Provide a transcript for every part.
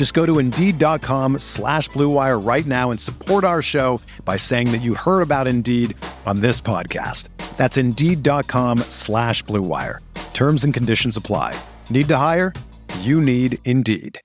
Just go to Indeed.com slash BlueWire right now and support our show by saying that you heard about Indeed on this podcast. That's Indeed.com slash BlueWire. Terms and conditions apply. Need to hire? You need Indeed.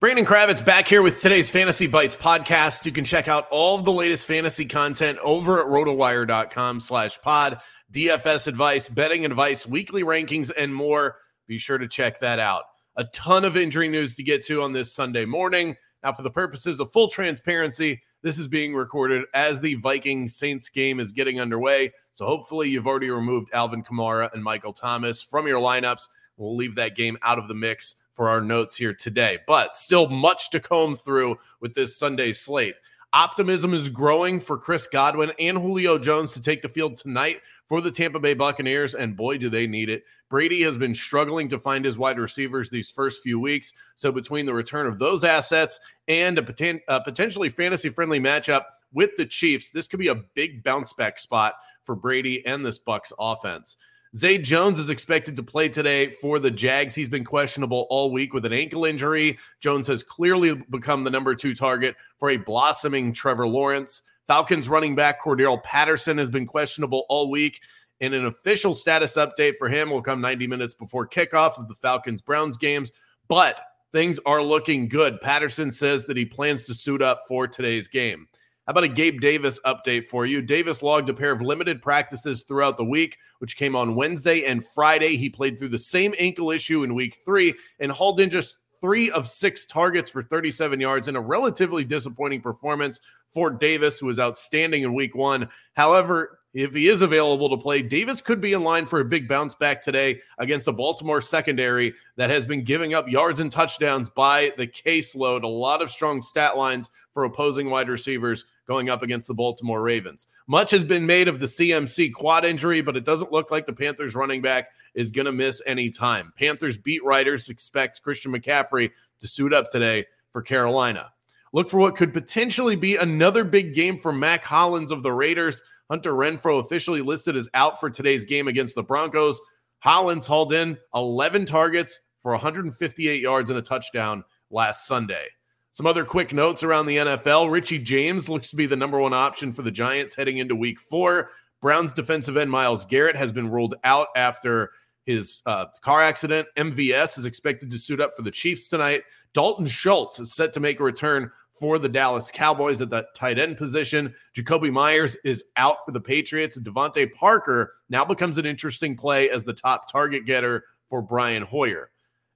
Brandon Kravitz back here with today's Fantasy Bites podcast. You can check out all of the latest fantasy content over at rotowire.com slash pod, DFS advice, betting advice, weekly rankings, and more. Be sure to check that out. A ton of injury news to get to on this Sunday morning. Now, for the purposes of full transparency, this is being recorded as the Viking Saints game is getting underway. So hopefully you've already removed Alvin Kamara and Michael Thomas from your lineups. We'll leave that game out of the mix for our notes here today, but still much to comb through with this Sunday slate. Optimism is growing for Chris Godwin and Julio Jones to take the field tonight for the Tampa Bay Buccaneers, and boy, do they need it. Brady has been struggling to find his wide receivers these first few weeks. So, between the return of those assets and a, poten- a potentially fantasy friendly matchup with the Chiefs, this could be a big bounce back spot for Brady and this Bucks offense. Zay Jones is expected to play today for the Jags. He's been questionable all week with an ankle injury. Jones has clearly become the number two target for a blossoming Trevor Lawrence. Falcons running back Cordarrelle Patterson has been questionable all week. And an official status update for him will come 90 minutes before kickoff of the Falcons Browns games. But things are looking good. Patterson says that he plans to suit up for today's game. How about a Gabe Davis update for you? Davis logged a pair of limited practices throughout the week, which came on Wednesday and Friday. He played through the same ankle issue in week three and hauled in just three of six targets for 37 yards in a relatively disappointing performance for Davis, who was outstanding in week one. However, if he is available to play, Davis could be in line for a big bounce back today against the Baltimore secondary that has been giving up yards and touchdowns by the caseload. A lot of strong stat lines for opposing wide receivers going up against the Baltimore Ravens. Much has been made of the CMC quad injury, but it doesn't look like the Panthers running back is going to miss any time. Panthers beat writers expect Christian McCaffrey to suit up today for Carolina. Look for what could potentially be another big game for Mack Hollins of the Raiders. Hunter Renfrow officially listed as out for today's game against the Broncos. Hollins hauled in 11 targets for 158 yards and a touchdown last Sunday. Some other quick notes around the NFL. Richie James looks to be the number one option for the Giants heading into week four. Browns defensive end Myles Garrett has been ruled out after his uh, car accident. MVS is expected to suit up for the Chiefs tonight. Dalton Schultz is set to make a return for the Dallas Cowboys at that tight end position. Jakobi Meyers is out for the Patriots. DeVante Parker now becomes an interesting play as the top target getter for Brian Hoyer.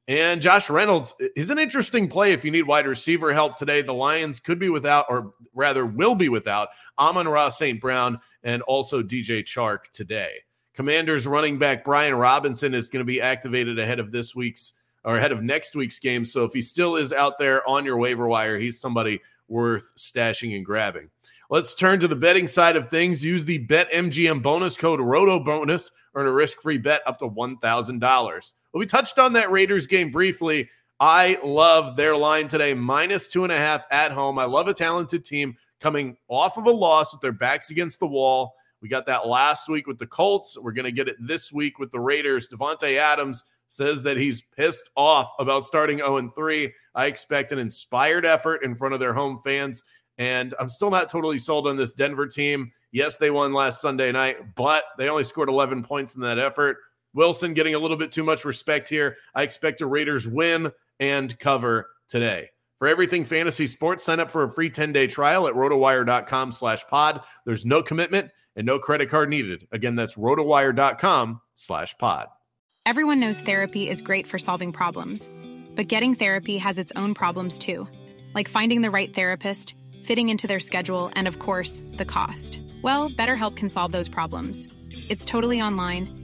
And Josh Reynolds is an interesting play if you need wide receiver help today. The Lions could be without, or rather, will be without Amon-Ra St. Brown and also DJ Chark today. Commanders running back Brian Robinson is going to be activated ahead of this week's or ahead of next week's game. So if he still is out there on your waiver wire, he's somebody worth stashing and grabbing. Let's turn to the betting side of things. Use the BetMGM bonus code ROTOBONUS, earn a risk free bet up to $1,000. We touched on that Raiders game briefly. I love their line today, minus two and a half at home. I love a talented team coming off of a loss with their backs against the wall. We got that last week with the Colts. We're going to get it this week with the Raiders. Davante Adams says that he's pissed off about starting 0 3. I expect an inspired effort in front of their home fans. And I'm still not totally sold on this Denver team. Yes, they won last Sunday night, but they only scored 11 points in that effort. Wilson getting a little bit too much respect here. I expect a Raiders win and cover today. For everything fantasy sports, sign up for a free 10-day trial at rotowire.com slash pod. There's no commitment and no credit card needed. Again, that's rotowire.com slash pod. Everyone knows therapy is great for solving problems, but getting therapy has its own problems too, like finding the right therapist, fitting into their schedule, and of course, the cost. Well, BetterHelp can solve those problems. It's totally online